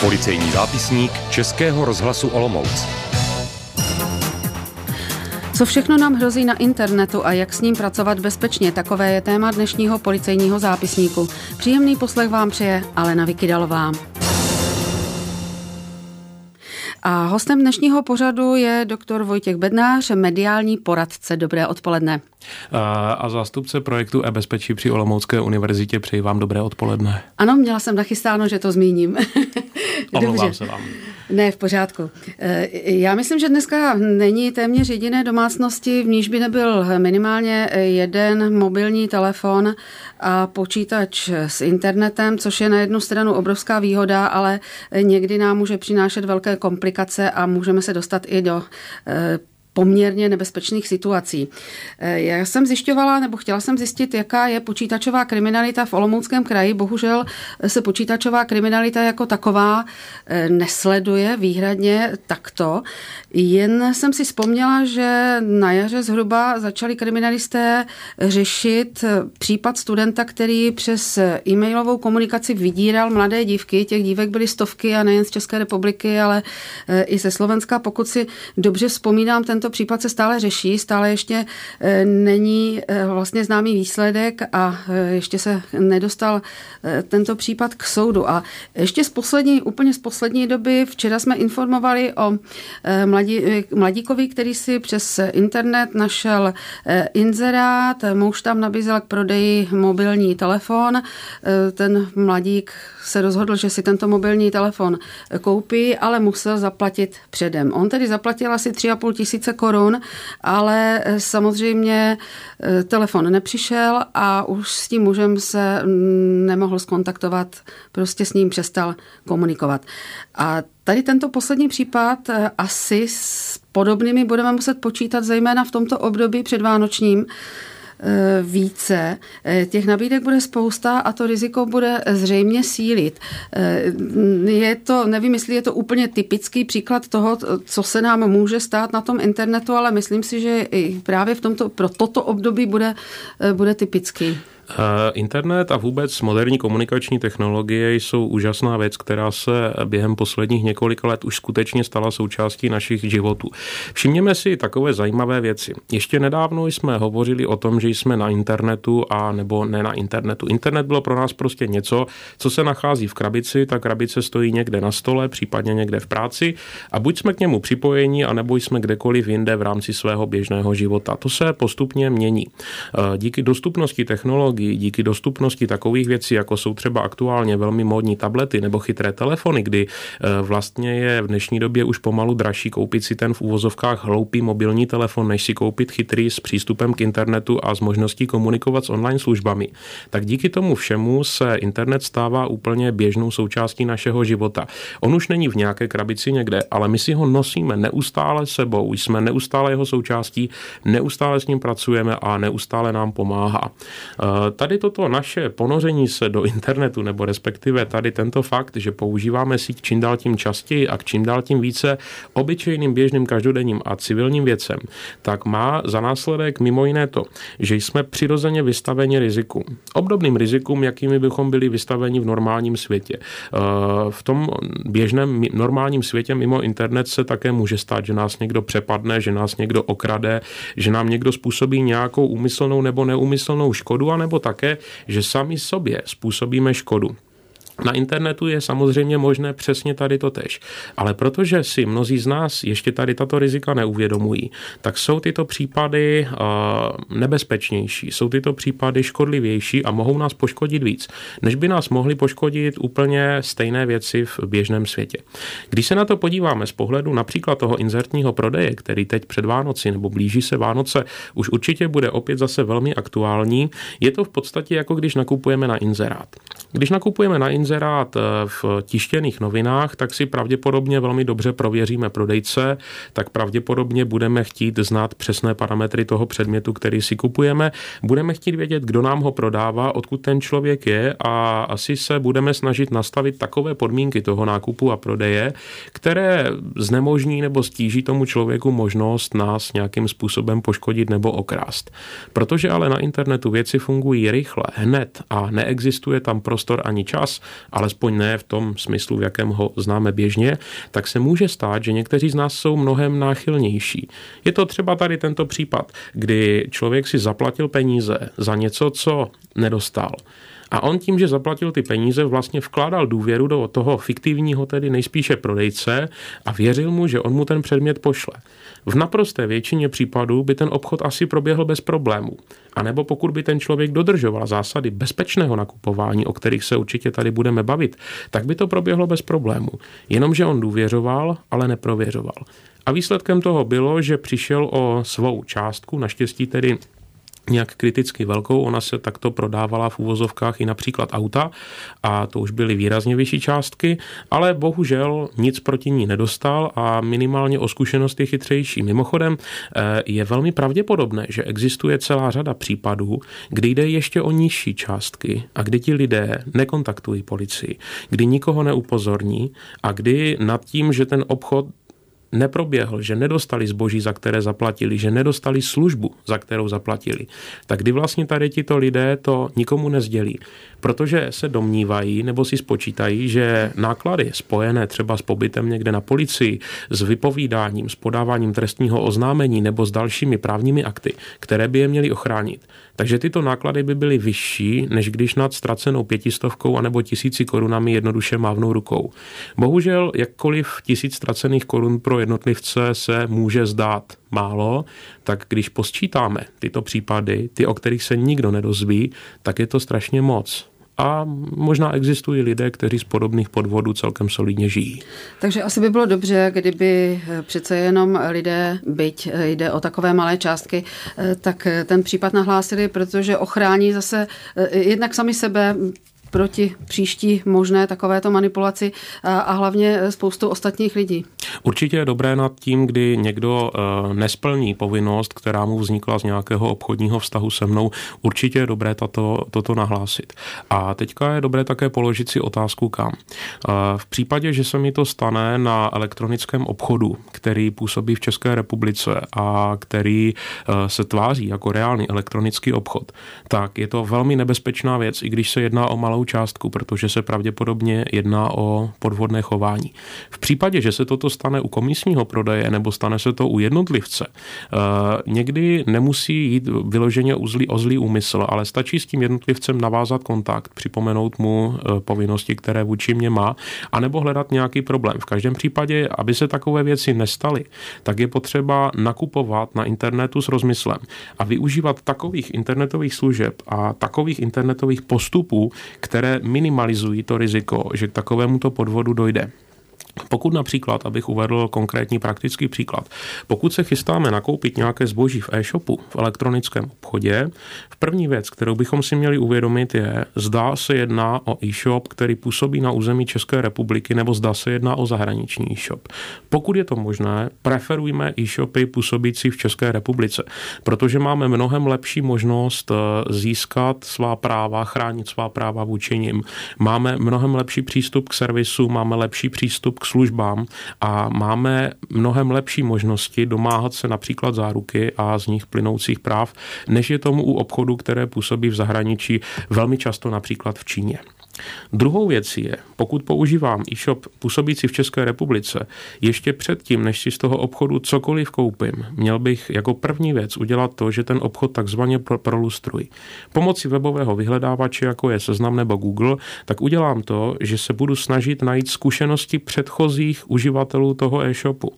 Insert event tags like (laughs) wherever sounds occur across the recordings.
Policejní zápisník Českého rozhlasu Olomouc. Co všechno nám hrozí na internetu a jak s ním pracovat bezpečně, takové je téma dnešního policejního zápisníku. Příjemný poslech vám přeje Alena Vikidalová. A hostem dnešního pořadu je doktor Vojtěch Bednář, mediální poradce. Dobré odpoledne. A, a zástupce projektu e-bezpečí při Olomoucké univerzitě. Přeji vám dobré odpoledne. Ano, měla jsem nachystáno, že to zmíním. Omlouvám (laughs) se vám. Ne, v pořádku. E, já myslím, že dneska není téměř jediné domácnosti, v níž by nebyl minimálně jeden mobilní telefon a počítač s internetem, což je na jednu stranu obrovská výhoda, ale někdy nám může přinášet velké komplikace a můžeme se dostat i do e, poměrně nebezpečných situací. Eh, já jsem zjišťovala, nebo chtěla jsem zjistit, jaká je počítačová kriminalita v Olomouckém kraji. Bohužel se počítačová kriminalita jako taková eh, nesleduje výhradně takto. Jen jsem si vzpomněla, že na jaře zhruba začali kriminalisté řešit případ studenta, který přes e-mailovou komunikaci vydíral mladé dívky. Těch dívek byly stovky a nejen z České republiky, ale eh, i ze Slovenska. Pokud si dobře vzpomínám, tento případ se stále řeší, stále ještě eh, není eh, vlastně známý výsledek a eh, ještě se nedostal tento případ k soudu. A ještě z poslední, úplně z poslední doby, včera jsme informovali o mladí, mladíkovi, který si přes internet našel inzerát, muž tam nabízel k prodeji mobilní telefon. Ten mladík se rozhodl, že si tento mobilní telefon koupí, ale musel zaplatit předem. On tedy zaplatil asi 3,5 tisíce korun, ale eh, samozřejmě eh, telefon nepřišel a už s tím mužem se mm, nemohl skontaktovat, prostě s ním přestal komunikovat. A tady tento poslední případ eh, asi s podobnými budeme muset počítat, zejména v tomto období předvánočním, více. Eh, těch nabídek bude spousta a to riziko bude zřejmě sílit. Eh, je to, nevím, jestli je to úplně typický příklad toho, co se nám může stát na tom internetu, ale myslím si, že i právě v tomto, pro toto období bude, bude typický. Eh, internet a vůbec moderní komunikační technologie jsou úžasná věc, která se během posledních několika let už skutečně stala součástí našich životů. Všimněme si takové zajímavé věci. Ještě nedávno jsme hovořili o tom, že jsme na internetu a nebo ne na internetu. Internet bylo pro nás prostě něco, co se nachází v krabici, ta krabice stojí někde na stole, případně někde v práci a buď jsme k němu připojeni, anebo jsme kdekoliv jinde v rámci svého běžného života. To se postupně mění. Eh, díky dostupnosti technologií technologií, díky dostupnosti takových věcí, jako jsou třeba aktuálně velmi módní tablety nebo chytré telefony, kdy eh, vlastně je v dnešní době už pomalu dražší koupit si ten v úvozovkách hloupý mobilní telefon, než si koupit chytrý s přístupem k internetu a s možností komunikovat s online službami. Tak díky tomu všemu se internet stává úplně běžnou součástí našeho života. On už není v nějaké krabici někde, ale my si ho nosíme neustále sebou, jsme neustále jeho součástí, neustále s ním pracujeme a neustále nám pomáhá. Tady toto naše ponoření se do internetu, nebo respektive tady tento fakt, že používáme síť čím dál tím častěji a čím dál tím více obyčejným, běžným, každodenním a civilním věcem, tak má za následek mimo jiné to, že jsme přirozeně vystaveni riziku. Obdobným rizikům, jakými bychom byli vystaveni v normálním světě. Eh, v tom běžném normálním světě mimo internet se také může stát, že nás někdo přepadne, že nás někdo okrade, že nám někdo způsobí nějakou úmyslnou nebo neúmyslnou škodu, anebo také, že sami sobě způsobíme škodu. Na internetu je samozřejmě možné přesně tady to tež. Ale protože si mnozí z nás ještě tady tato rizika neuvědomují, tak jsou tyto případy uh, nebezpečnější, jsou tyto případy škodlivější a mohou nás poškodit víc, než by nás mohly poškodit úplně stejné věci v běžném světě. Když se na to podíváme z pohledu například toho inzertního prodeje, který teď před Vánoci nebo blíží se Vánoce, už určitě bude opět zase velmi aktuální, je to v podstatě jako když nakupujeme na inzerát. Když nakupujeme na inzerát, eh, v tištěných novinách, tak si pravděpodobně velmi dobře prověříme prodejce, tak pravděpodobně budeme chtít znát přesné parametry toho předmětu, který si kupujeme. Budeme chtít vědět, kdo nám ho prodává, odkud ten člověk je a asi se budeme snažit nastavit takové podmínky toho nákupu a prodeje, které znemožní nebo stíží tomu člověku možnost nás nějakým způsobem poškodit nebo okrást. Protože ale na internetu věci fungují rychle, hned a neexistuje tam prostor prostor ani čas, alespoň ne v tom smyslu, v jakém ho známe běžně, tak se může stát, že někteří z nás jsou mnohem náchylnější. Je to třeba tady tento případ, kdy člověk si zaplatil peníze za něco, co nedostal. A on tím, že zaplatil ty peníze, vlastně vkládal důvěru do toho fiktivního, tedy nejspíše prodejce a věřil mu, že on mu ten předmět pošle. V naprosté většině případů by ten obchod asi proběhl bez problémů. A nebo pokud by ten člověk dodržoval zásady bezpečného nakupování, o kterých se určitě tady budeme bavit, tak by to proběhlo bez problémů. Jenomže on důvěřoval, ale neprověřoval. A výsledkem toho bylo, že přišel o svou částku, naštěstí tedy nějak kriticky velkou. Ona se takto prodávala v úvozovkách i například auta a to už byly výrazně vyšší částky, ale bohužel nic proti ní nedostal a minimálně o zkušenost je chytřejší. Mimochodem eh, je velmi pravděpodobné, že existuje celá řada případů, kdy jde ještě o nižší částky a kdy ti lidé nekontaktují policii, kdy nikoho neupozorní a kdy nad tím, že ten obchod neproběhl, že nedostali zboží, za které zaplatili, že nedostali službu, za kterou zaplatili, tak kdy vlastně tady tito lidé to nikomu nezdělí? Protože se domnívají nebo si spočítají, že náklady spojené třeba s pobytem někde na policii, s vypovídáním, s podáváním trestního oznámení nebo s dalšími právními akty, které by je měly ochránit, takže tyto náklady by byly vyšší, než když nad ztracenou pětistovkou anebo tisíci korunami jednoduše mávnou rukou. Bohužel, jakkoliv tisíc ztracených korun pro jednotlivce se může zdát málo, tak když posčítáme tyto případy, ty, o kterých se nikdo nedozví, tak je to strašně moc a možná existují lidé, kteří z podobných podvodů celkem solidně žijí. Takže asi by bylo dobře, kdyby eh, přece jenom lidé, byť eh, jde o takové malé částky, eh, tak ten případ nahlásili, protože ochrání zase jednak sami sebe, proti příští možné takovéto manipulaci a, a hlavně spoustu ostatních lidí. Určitě je dobré nad tím, kdy někdo eh, nesplní povinnost, která mu vznikla z nějakého obchodního vztahu se mnou, určitě je dobré tato, toto nahlásit. A teďka je dobré také položit si otázku kam. Eh, v případě, že se mi to stane na elektronickém obchodu, který působí v České republice a který eh, se tváří jako reálný elektronický obchod, tak je to velmi nebezpečná věc, i když se jedná o malou malou částku, protože se pravděpodobně jedná o podvodné chování. V případě, že se toto stane u komisního prodeje nebo stane se to u jednotlivce, eh, někdy nemusí jít vyloženě o zlý, o zlý úmysl, ale stačí s tím jednotlivcem navázat kontakt, připomenout mu eh, povinnosti, které vůči mě má, anebo hledat nějaký problém. V každém případě, aby se takové věci nestaly, tak je potřeba nakupovat na internetu s rozmyslem a využívat takových internetových služeb a takových internetových postupů, které minimalizují to riziko, že k takovémuto podvodu dojde. Pokud například, abych uvedl konkrétní praktický příklad, pokud se chystáme nakoupit nějaké zboží v e-shopu, v elektronickém obchodě, v první věc, kterou bychom si měli uvědomit, je, zda se jedná o e-shop, který působí na území České republiky, nebo zda se jedná o zahraniční e-shop. Pokud je to možné, preferujme e-shopy působící v České republice, protože máme mnohem lepší možnost eh, získat svá práva, chránit svá práva vůči nim. Máme mnohem lepší přístup k servisu, máme lepší přístup k službám a máme mnohem lepší možnosti domáhat se například záruky a z nich plynoucích práv, než je tomu u obchodu, které působí v zahraničí, velmi často například v Číně. Druhou věcí je, pokud používám e-shop působící v České republice, ještě předtím, než si z toho obchodu cokoliv koupím, měl bych jako první věc udělat to, že ten obchod takzvaně prolustruji. Pomocí webového vyhledávače, jako je Seznam nebo Google, tak udělám to, že se budu snažit najít zkušenosti předchozích uživatelů toho e-shopu.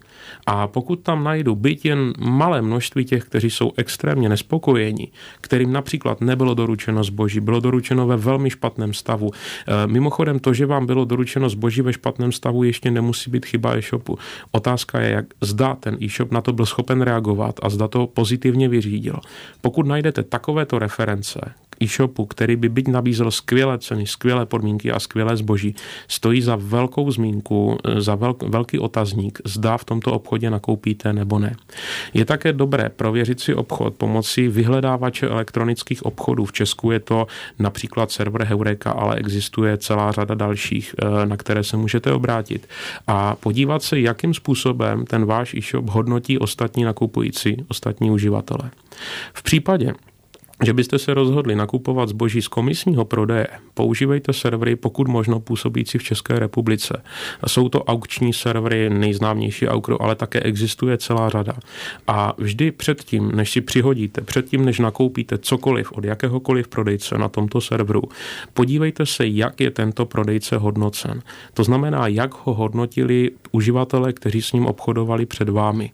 A pokud tam najdu byt jen malé množství těch, kteří jsou extrémně nespokojeni, kterým například nebylo doručeno zboží, bylo doručeno ve velmi špatném stavu. E, mimochodem to, že vám bylo doručeno zboží ve špatném stavu, ještě nemusí být chyba e-shopu. Otázka je, jak zda ten e-shop na to byl schopen reagovat a zda to pozitivně vyřídil. Pokud najdete takovéto reference, e-shopu, který by byť nabízel skvělé ceny, skvělé podmínky a skvělé zboží, stojí za velkou zmínku, za velk, velký otazník, zda v tomto obchodě nakoupíte nebo ne. Je také dobré prověřit si obchod pomocí vyhledávače elektronických obchodů. V Česku je to například server Heureka, ale existuje celá řada dalších, eh, na které se můžete obrátit. A podívat se, jakým způsobem ten váš e-shop hodnotí ostatní nakupující, ostatní uživatele. V případě, že byste se rozhodli nakupovat zboží z komisního prodeje, používejte servery pokud možno působící v České republice. Jsou to aukční servery, nejznámější Aukro, ale také existuje celá řada. A vždy předtím, než si přihodíte, předtím, než nakoupíte cokoliv od jakéhokoliv prodejce na tomto serveru, podívejte se, jak je tento prodejce hodnocen. To znamená, jak ho hodnotili uživatelé, kteří s ním obchodovali před vámi.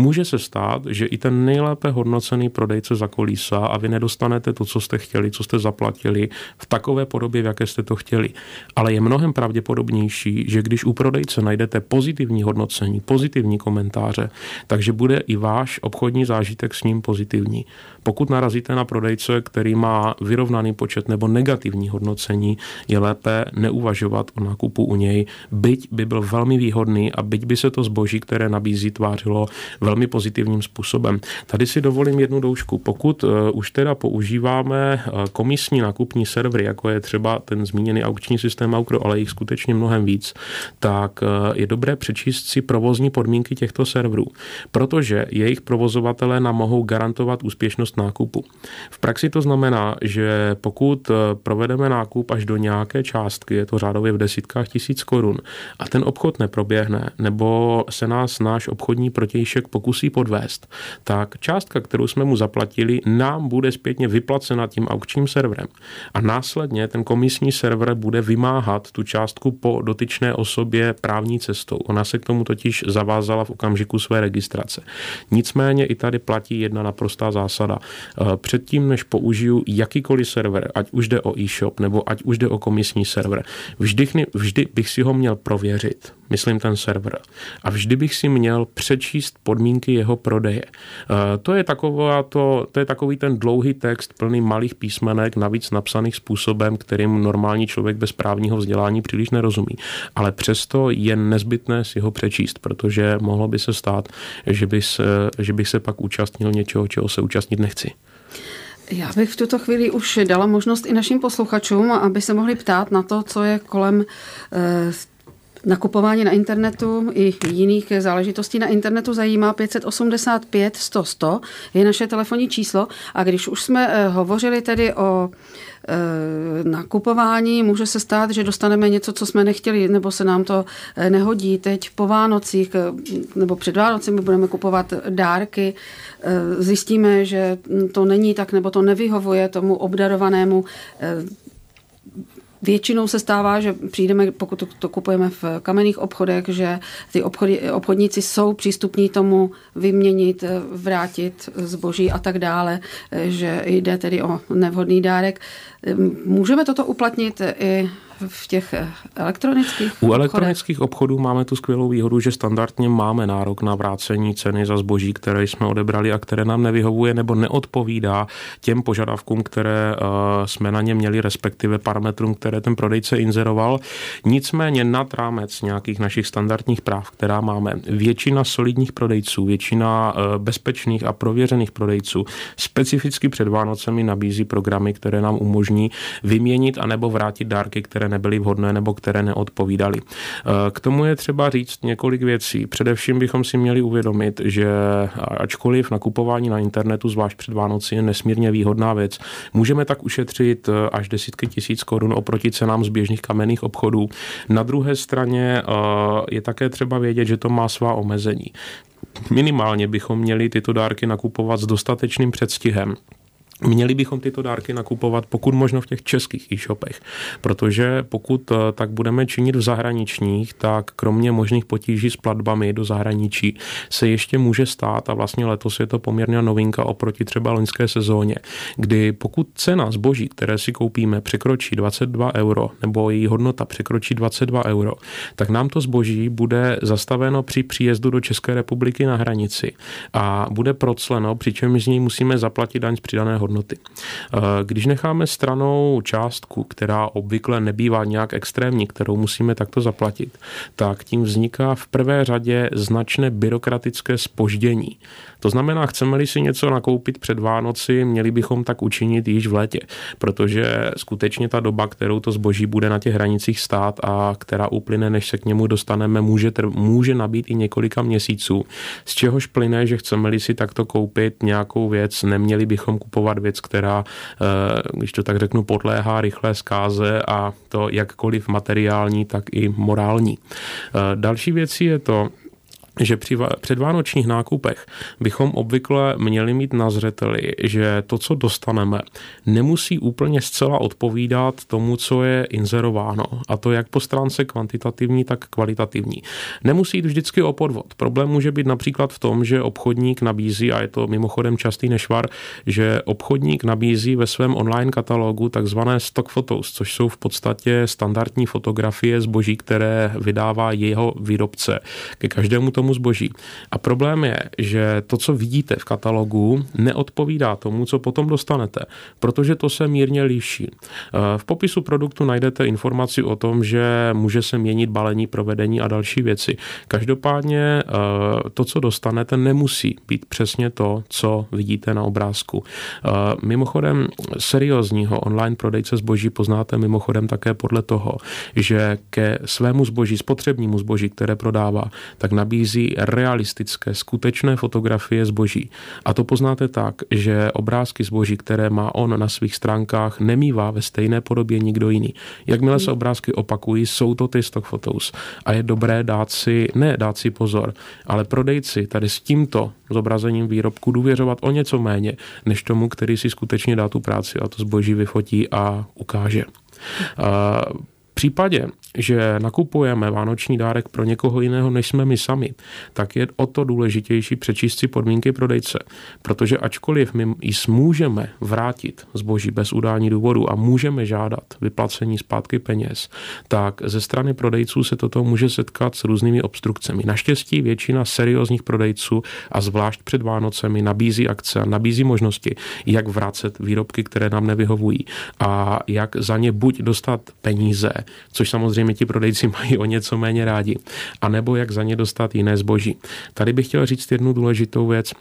Může se stát, že i ten nejlépe hodnocený prodejce zakolísá a vy nedostanete to, co jste chtěli, co jste zaplatili v takové podobě, v jaké jste to chtěli. Ale je mnohem pravděpodobnější, že když u prodejce najdete pozitivní hodnocení, pozitivní komentáře, takže bude i váš obchodní zážitek s ním pozitivní. Pokud narazíte na prodejce, který má vyrovnaný počet nebo negativní hodnocení, je lépe neuvažovat o nákupu u něj, byť by byl velmi výhodný a byť by se to zboží, které nabízí, tvářilo velmi pozitivním způsobem. Tady si dovolím jednu doušku. Pokud eh, už teda používáme eh, komisní nákupní servery, jako je třeba ten zmíněný aukční systém Aukro, ale jich skutečně mnohem víc, tak eh, je dobré přečíst si provozní podmínky těchto serverů, protože jejich provozovatelé nám mohou garantovat úspěšnost nákupu. V praxi to znamená, že pokud provedeme nákup až do nějaké částky, je to řádově v desítkách tisíc korun, a ten obchod neproběhne, nebo se nás náš obchodní protějšek pokusí podvést, tak částka, kterou jsme mu zaplatili, nám bude zpětně vyplacena tím aukčním serverem. A následně ten komisní server bude vymáhat tu částku po dotyčné osobě právní cestou. Ona se k tomu totiž zavázala v okamžiku své registrace. Nicméně i tady platí jedna naprostá zásada. Předtím, než použiju jakýkoliv server, ať už jde o e-shop nebo ať už jde o komisní server, vždy, vždy bych si ho měl prověřit myslím ten server. A vždy bych si měl přečíst podmínky jeho prodeje. To je, taková, to, to je takový ten dlouhý text plný malých písmenek, navíc napsaných způsobem, kterým normální člověk bez právního vzdělání příliš nerozumí. Ale přesto je nezbytné si ho přečíst, protože mohlo by se stát, že, by se, že bych se pak účastnil něčeho, čeho se účastnit nechci. Já bych v tuto chvíli už dala možnost i našim posluchačům, aby se mohli ptát na to, co je kolem eh, Nakupování na internetu i jiných záležitostí na internetu zajímá 585 100 100 je naše telefonní číslo a když už jsme eh, hovořili tedy o nakupování, může se stát, že dostaneme něco, co jsme nechtěli, nebo se nám to eh, nehodí. Teď po Vánocích nebo před Vánocemi budeme kupovat dárky, zjistíme, že to není tak, nebo to nevyhovuje tomu obdarovanému Většinou se stává, že přijdeme, pokud to, to kupujeme v kamenných obchodech, že ty obchody, obchodníci jsou přístupní tomu vyměnit, vrátit zboží a tak dále, že jde tedy o nevhodný dárek. Můžeme toto uplatnit i v těch elektronických U elektronických obchodů máme tu skvělou výhodu, že standardně máme nárok na vrácení ceny za zboží, které jsme odebrali a které nám nevyhovuje nebo neodpovídá těm požadavkům, které uh, jsme na ně měli, respektive parametrům, které ten prodejce inzeroval. Nicméně nad rámec nějakých našich standardních práv, která máme, většina solidních prodejců, většina uh, bezpečných a prověřených prodejců specificky před Vánocemi nabízí programy, které nám umožní vyměnit anebo vrátit dárky, které nebyly vhodné nebo které neodpovídaly. Eh, k tomu je třeba říct několik věcí. Především bychom si měli uvědomit, že ačkoliv nakupování na internetu, zvlášť před Vánoci, je nesmírně výhodná věc, můžeme tak ušetřit eh, až desítky tisíc korun oproti cenám z běžných kamenných obchodů. Na druhé straně eh, je také třeba vědět, že to má svá omezení. Minimálně bychom měli tyto dárky nakupovat s dostatečným předstihem. Měli bychom tyto dárky nakupovat pokud možno v těch českých e-shopech, protože pokud eh, tak budeme činit v zahraničních, tak kromě možných potíží s platbami do zahraničí se ještě může stát, a vlastně letos je to poměrně novinka oproti třeba loňské sezóně, kdy pokud cena zboží, které si koupíme, překročí 22 euro nebo její hodnota překročí 22 euro, tak nám to zboží bude zastaveno při příjezdu do České republiky na hranici a bude procleno, přičemž z něj musíme zaplatit daň z přidané hodnoty hodnoty. Eh, když necháme stranou částku, která obvykle nebývá nějak extrémní, kterou musíme takto zaplatit, tak tím vzniká v prvé řadě značné byrokratické spoždění. To znamená, chceme-li si něco nakoupit před Vánoci, měli bychom tak učinit již v létě, protože skutečně ta doba, kterou to zboží bude na těch hranicích stát a která uplyne, než se k němu dostaneme, může, může nabít i několika měsíců, z čehož plyne, že chceme-li si takto koupit nějakou věc, neměli bychom kupovat věc, která, když to tak řeknu, podléhá rychlé zkáze a to jakkoliv materiální, tak i morální. Další věcí je to, že při předvánočních nákupech bychom obvykle měli mít na zřeteli, že to, co dostaneme, nemusí úplně zcela odpovídat tomu, co je inzerováno. A to jak po stránce kvantitativní, tak kvalitativní. Nemusí jít vždycky o podvod. Problém může být například v tom, že obchodník nabízí, a je to mimochodem častý nešvar, že obchodník nabízí ve svém online katalogu takzvané stock photos, což jsou v podstatě standardní fotografie zboží, které vydává jeho výrobce. Ke každému tomu zboží. A problém je, že to, co vidíte v katalogu, neodpovídá tomu, co potom dostanete, protože to se mírně liší. Eh, v popisu produktu najdete informaci o tom, že může se měnit balení, provedení a další věci. Každopádně eh, to, co dostanete, nemusí být přesně to, co vidíte na obrázku. Eh, mimochodem, seriózního online prodejce zboží poznáte mimochodem také podle toho, že ke svému zboží, spotřebnímu zboží, které prodává, tak nabízí nabízí realistické, skutečné fotografie zboží. A to poznáte tak, že obrázky zboží, které má on na svých stránkách, nemývá ve stejné podobě nikdo jiný. Jakmile se obrázky opakují, jsou to ty stock photos. A je dobré dát si, ne dát si pozor, ale prodejci tady s tímto zobrazením výrobku důvěřovat o něco méně, než tomu, který si skutečně dá tu práci a to zboží vyfotí a ukáže. Uh, případě, že nakupujeme vánoční dárek pro někoho jiného, než jsme my sami, tak je o to důležitější přečíst si podmínky prodejce. Protože ačkoliv my můžeme vrátit zboží bez udání důvodu a můžeme žádat vyplacení zpátky peněz, tak ze strany prodejců se toto může setkat s různými obstrukcemi. Naštěstí většina seriózních prodejců a zvlášť před Vánocemi nabízí akce a nabízí možnosti, jak vracet výrobky, které nám nevyhovují a jak za ně buď dostat peníze, což samozřejmě ti prodejci mají o něco méně rádi, anebo jak za ně dostat jiné zboží. Tady bych chtěl říct jednu důležitou věc.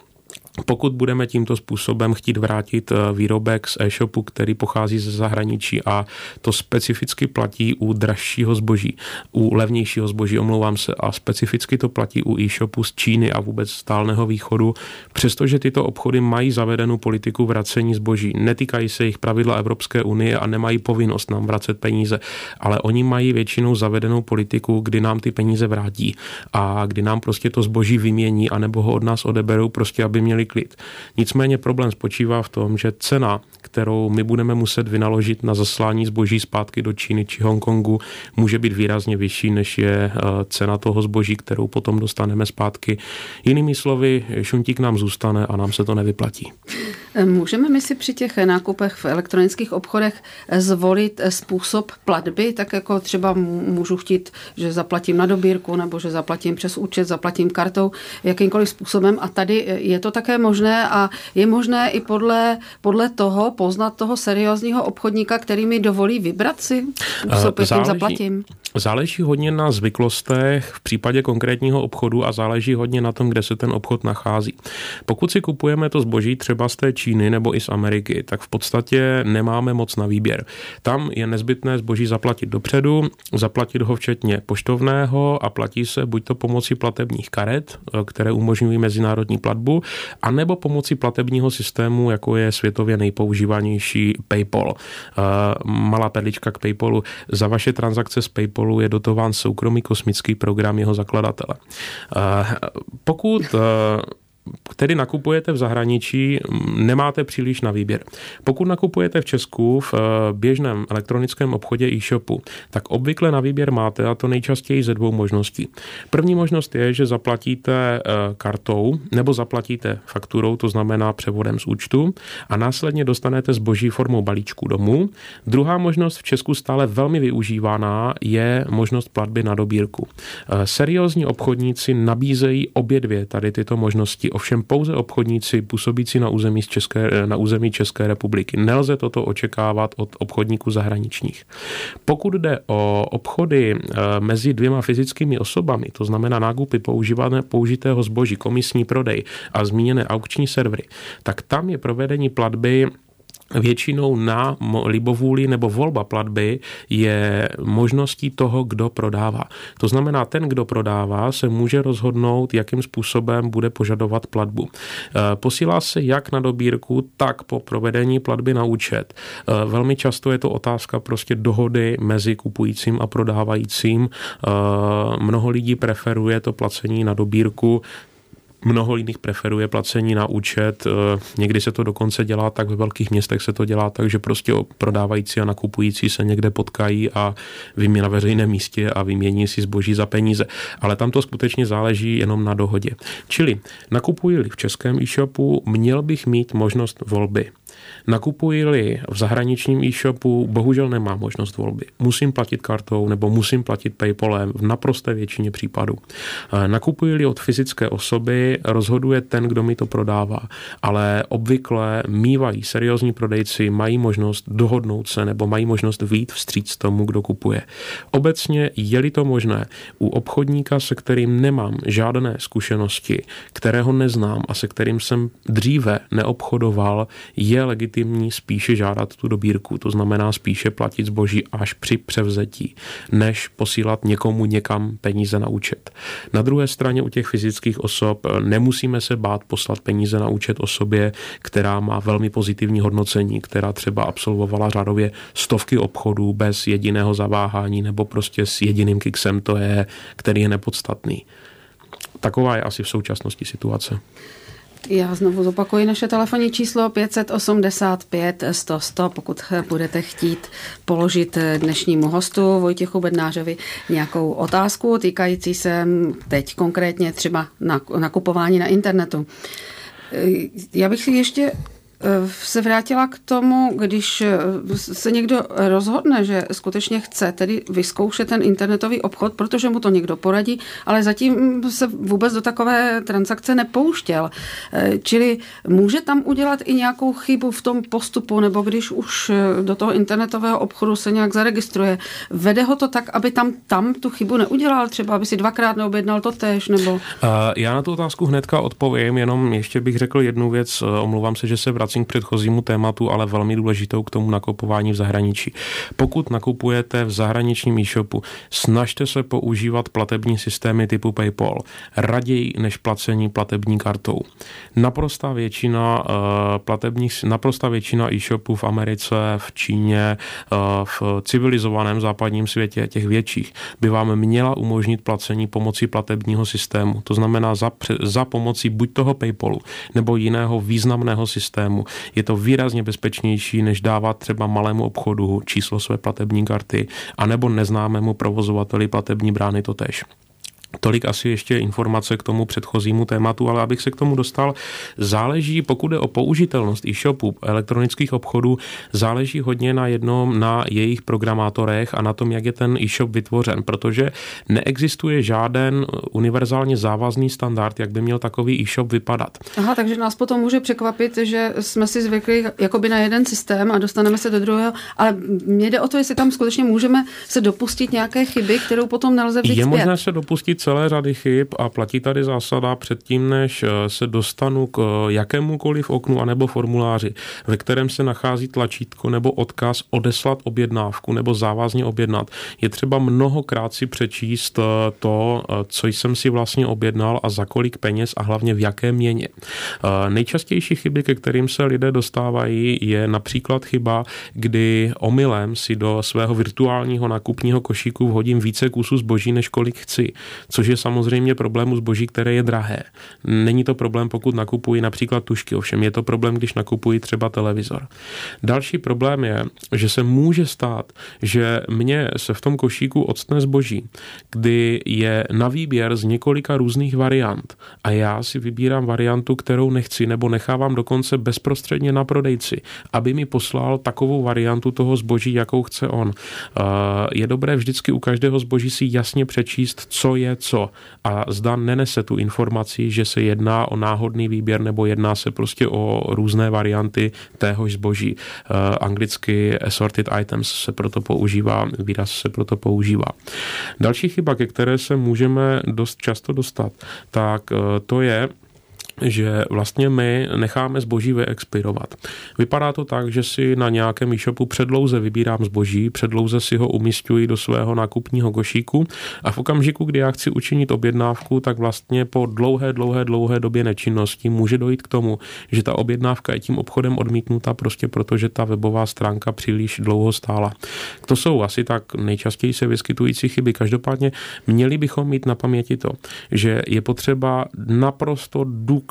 Pokud budeme tímto způsobem chtít vrátit eh, výrobek z e-shopu, který pochází ze zahraničí a to specificky platí u dražšího zboží, u levnějšího zboží, omlouvám se, a specificky to platí u e-shopu z Číny a vůbec stálného východu, přestože tyto obchody mají zavedenou politiku vracení zboží. Netýkají se jich pravidla Evropské unie a nemají povinnost nám vracet peníze, ale oni mají většinou zavedenou politiku, kdy nám ty peníze vrátí a kdy nám prostě to zboží vymění anebo ho od nás odeberou, prostě aby měli klid. Nicméně problém spočívá v tom, že cena, kterou my budeme muset vynaložit na zaslání zboží zpátky do Číny či Hongkongu, může být výrazně vyšší, než je eh, cena toho zboží, kterou potom dostaneme zpátky. Jinými slovy, šuntík nám zůstane a nám se to nevyplatí. Můžeme my si při těch nákupech v elektronických obchodech zvolit způsob platby, tak jako třeba můžu chtít, že zaplatím na dobírku nebo že zaplatím přes účet, zaplatím kartou, jakýmkoliv způsobem. A tady je to také možné a je možné i podle, podle toho poznat toho seriózního obchodníka, který mi dovolí vybrat si způsob, jakým zaplatím. Záleží hodně na zvyklostech v případě konkrétního obchodu a záleží hodně na tom, kde se ten obchod nachází. Pokud si kupujeme to zboží třeba z té Číny nebo i z Ameriky, tak v podstatě nemáme moc na výběr. Tam je nezbytné zboží zaplatit dopředu, zaplatit ho včetně poštovného a platí se buď to pomocí platebních karet, které umožňují mezinárodní platbu, anebo pomocí platebního systému, jako je světově nejpoužívanější PayPal. Malá perlička k PayPalu. Za vaše transakce s PayPalu je dotován soukromý kosmický program jeho zakladatele. Pokud který nakupujete v zahraničí, nemáte příliš na výběr. Pokud nakupujete v Česku v eh, běžném elektronickém obchodě e-shopu, tak obvykle na výběr máte a to nejčastěji ze dvou možností. První možnost je, že zaplatíte eh, kartou nebo zaplatíte fakturou, to znamená převodem z účtu a následně dostanete zboží formou balíčku domů. Druhá možnost v Česku stále velmi využívaná je možnost platby na dobírku. Eh, seriózní obchodníci nabízejí obě dvě tady tyto možnosti ovšem pouze obchodníci působící na území, České, na území České republiky. Nelze toto očekávat od obchodníků zahraničních. Pokud jde o obchody eh, mezi dvěma fyzickými osobami, to znamená nákupy používané, použitého zboží, komisní prodej a zmíněné aukční servery, tak tam je provedení platby většinou na libovůli nebo volba platby je možností toho, kdo prodává. To znamená, ten, kdo prodává, se může rozhodnout, jakým způsobem bude požadovat platbu. E, posílá se jak na dobírku, tak po provedení platby na účet. E, velmi často je to otázka prostě dohody mezi kupujícím a prodávajícím. E, mnoho lidí preferuje to placení na dobírku, Mnoho jiných preferuje placení na účet, eh, někdy se to dokonce dělá tak, ve velkých městech se to dělá tak, že prostě prodávající a nakupující se někde potkají a vymění na veřejném místě a vymění si zboží za peníze. Ale tam to skutečně záleží jenom na dohodě. Čili nakupuji-li v českém e-shopu, měl bych mít možnost volby. Nakupuji-li v zahraničním e-shopu, bohužel nemám možnost volby. Musím platit kartou nebo musím platit PayPalem v naprosté většině případů. Eh, nakupuji-li od fyzické osoby, rozhoduje ten, kdo mi to prodává. Ale obvykle mývají seriózní prodejci, mají možnost dohodnout se nebo mají možnost výjít vstříc tomu, kdo kupuje. Obecně je-li to možné, u obchodníka, se kterým nemám žádné zkušenosti, kterého neznám a se kterým jsem dříve neobchodoval, je legitimní spíše žádat tu dobírku, to znamená spíše platit zboží až při převzetí, než posílat někomu někam peníze na účet. Na druhé straně u těch fyzických osob nemusíme se bát poslat peníze na účet osobě, která má velmi pozitivní hodnocení, která třeba absolvovala řádově stovky obchodů bez jediného zaváhání nebo prostě s jediným kiksem, to je, který je nepodstatný. Taková je asi v současnosti situace. Já znovu zopakuji naše telefonní číslo 585 100 100, pokud budete chtít položit dnešnímu hostu Vojtěchu Bednářovi nějakou otázku týkající se teď konkrétně třeba nakupování na internetu. Já bych si ještě Eh, se vrátila k tomu, když eh, se někdo rozhodne, že skutečně chce tedy vyzkoušet ten internetový obchod, protože mu to někdo poradí, ale zatím se vůbec do takové transakce nepouštěl. Eh, čili může tam udělat i nějakou chybu v tom postupu, nebo když už do toho internetového obchodu se nějak zaregistruje, vede ho to tak, aby tam, tam tu chybu neudělal, třeba aby si dvakrát neobjednal to tež, nebo... Já na tu otázku hnedka odpovím, jenom ještě bych řekl jednu věc, omlouvám se, že se vracím vracím k předchozímu tématu, ale velmi důležitou k tomu nakupování v zahraničí. Pokud nakupujete v zahraničním e-shopu, snažte se používat platební systémy typu PayPal raději než placení platební kartou. Naprostá většina uh, platebních, naprostá většina e-shopů v Americe, v Číně, uh, v civilizovaném západním světě, těch větších, by vám měla umožnit placení pomocí platebního systému. To znamená za, za pomocí buď toho PayPalu nebo jiného významného systému, systému. Je to výrazně bezpečnější, než dávat třeba malému obchodu číslo své platební karty, anebo neznámému provozovateli platební brány to tež. Tolik asi ještě informace k tomu předchozímu tématu, ale abych se k tomu dostal, záleží, pokud je o použitelnost e-shopů, elektronických obchodů, záleží hodně na jednom, na jejich programátorech a na tom, jak je ten e-shop vytvořen, protože neexistuje žáden univerzálně závazný standard, jak by měl takový e-shop vypadat. Aha, takže nás potom může překvapit, že jsme si zvykli jakoby na jeden systém a dostaneme se do druhého, ale mně jde o to, jestli tam skutečně můžeme se dopustit nějaké chyby, kterou potom nelze vzít Je zpět. možné se dopustit celé řady chyb a platí tady zásada předtím, než eh, se dostanu k eh, jakémukoliv oknu anebo formuláři, ve kterém se nachází tlačítko nebo odkaz odeslat objednávku nebo závazně objednat. Je třeba mnohokrát si přečíst eh, to, co jsem si vlastně objednal a za kolik peněz a hlavně v jaké měně. Nejčastější chyby, ke kterým se lidé dostávají, je například chyba, kdy omylem si do svého virtuálního nákupního košíku vhodím více kusů zboží, než kolik chci což je samozřejmě problému zboží, které je drahé. Není to problém, pokud nakupuji například tušky, ovšem je to problém, když nakupuji třeba televizor. Další problém je, že se může stát, že mě se v tom košíku odstne zboží, kdy je na výběr z několika různých variant a já si vybírám variantu, kterou nechci, nebo nechávám dokonce bezprostředně na prodejci, aby mi poslal takovou variantu toho zboží, jakou chce on. Je dobré vždycky u každého zboží si jasně přečíst, co je co a zda nenese tu informaci, že se jedná o náhodný výběr nebo jedná se prostě o různé varianty téhož zboží. Uh, anglicky assorted items se proto používá, výraz se proto používá. Další chyba, ke které se můžeme dost často dostat, tak uh, to je, že vlastně my necháme zboží vyexpirovat. Vypadá to tak, že si na nějakém e-shopu předlouze vybírám zboží, předlouze si ho umistuji do svého nákupního košíku a v okamžiku, kdy já chci učinit objednávku, tak vlastně po dlouhé, dlouhé, dlouhé době nečinnosti může dojít k tomu, že ta objednávka je tím obchodem odmítnuta prostě proto, že ta webová stránka příliš dlouho stála. To jsou asi tak nejčastěji se vyskytující chyby. Každopádně měli bychom mít na paměti to, že je potřeba naprosto důkladně,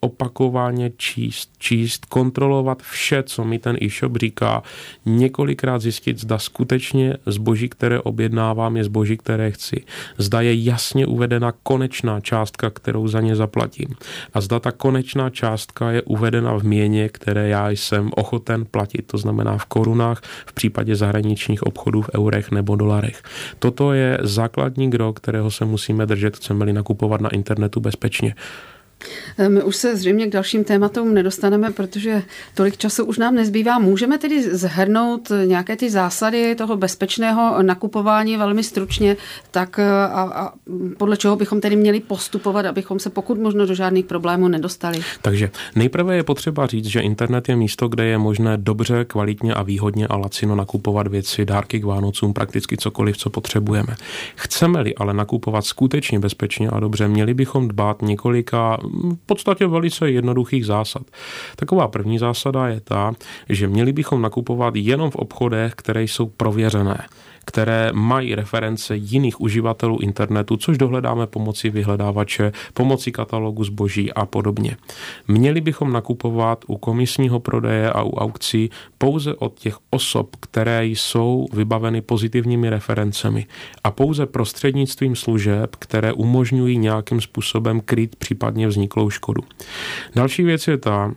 opakovaně číst, číst, kontrolovat vše, co mi ten e-shop říká, několikrát zjistit, zda skutečně zboží, které objednávám, je zboží, které chci. Zda je jasně uvedena konečná částka, kterou za ně zaplatím. A zda ta konečná částka je uvedena v měně, které já jsem ochoten platit, to znamená v korunách, v případě zahraničních obchodů v eurech nebo dolarech. Toto je základní gro, kterého se musíme držet, chceme-li nakupovat na internetu bezpečně. Eh, my už se zřejmě k dalším tématům nedostaneme, protože tolik času už nám nezbývá. Můžeme tedy zhrnout nějaké ty zásady toho bezpečného nakupování velmi stručně, tak eh, a, a podle čeho bychom tedy měli postupovat, abychom se pokud možno do žádných problémů nedostali. Takže nejprve je potřeba říct, že internet je místo, kde je možné dobře, kvalitně a výhodně a lacino nakupovat věci, dárky k Vánocům, prakticky cokoliv, co potřebujeme. Chceme-li ale nakupovat skutečně bezpečně a dobře, měli bychom dbát několika v podstatě velice jednoduchých zásad. Taková první zásada je ta, že měli bychom nakupovat jenom v obchodech, které jsou prověřené které mají reference jiných uživatelů internetu, což dohledáme pomocí vyhledávače, pomocí katalogu zboží a podobně. Měli bychom nakupovat u komisního prodeje a u aukcí pouze od těch osob, které jsou vybaveny pozitivními referencemi a pouze prostřednictvím služeb, které umožňují nějakým způsobem kryt případně vzniklou škodu. Další věc je ta,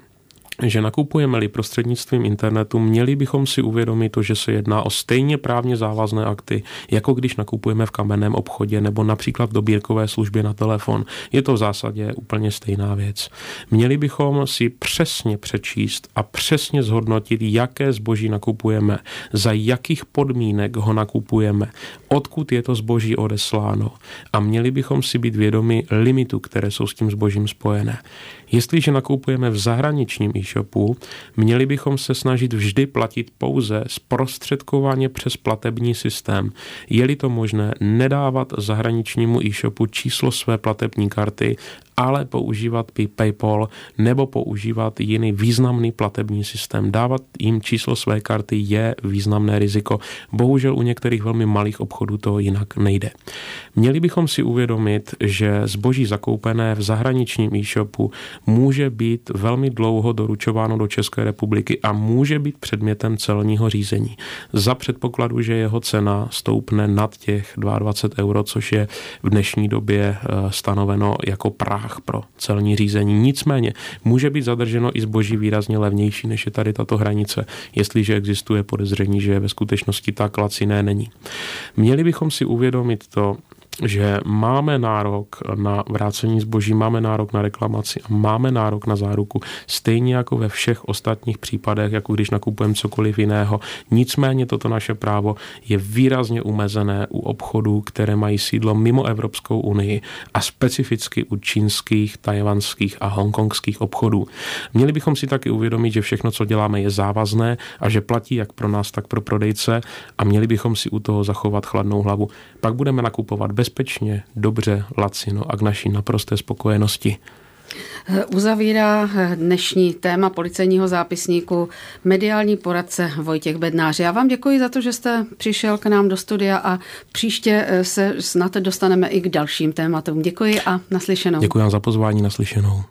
že nakupujeme-li prostřednictvím internetu, měli bychom si uvědomit to, že se jedná o stejně právně závazné akty, jako když nakupujeme v kamenném obchodě nebo například v dobírkové službě na telefon. Je to v zásadě úplně stejná věc. Měli bychom si přesně přečíst a přesně zhodnotit, jaké zboží nakupujeme, za jakých podmínek ho nakupujeme, odkud je to zboží odesláno a měli bychom si být vědomi limitu, které jsou s tím zbožím spojené. Jestliže nakupujeme v zahraničním e-shopu, měli bychom se snažit vždy platit pouze zprostředkovaně přes platební systém. Je-li to možné, nedávat zahraničnímu e-shopu číslo své platební karty ale používat PayPal nebo používat jiný významný platební systém. Dávat jim číslo své karty je významné riziko. Bohužel u některých velmi malých obchodů to jinak nejde. Měli bychom si uvědomit, že zboží zakoupené v zahraničním e-shopu může být velmi dlouho doručováno do České republiky a může být předmětem celního řízení. Za předpokladu, že jeho cena stoupne nad těch 22 euro, což je v dnešní době eh, stanoveno jako práh strach pro celní řízení. Nicméně může být zadrženo i zboží výrazně levnější, než je tady tato hranice, jestliže existuje podezření, že ve skutečnosti tak laciné není. Měli bychom si uvědomit to, že máme nárok na vrácení zboží, máme nárok na reklamaci a máme nárok na záruku, stejně jako ve všech ostatních případech, jako když nakupujeme cokoliv jiného. Nicméně toto naše právo je výrazně umezené u obchodů, které mají sídlo mimo Evropskou unii a specificky u čínských, tajvanských a hongkongských obchodů. Měli bychom si taky uvědomit, že všechno, co děláme, je závazné a že platí jak pro nás, tak pro prodejce a měli bychom si u toho zachovat chladnou hlavu. Pak budeme nakupovat bezpečně, dobře, lacino a k naší naprosté spokojenosti. Uzavírá dnešní téma policejního zápisníku mediální poradce Vojtěch Bednář. Já vám děkuji za to, že jste přišel k nám do studia a příště se snad dostaneme i k dalším tématům. Děkuji a naslyšenou. Děkuji vám za pozvání, naslyšenou.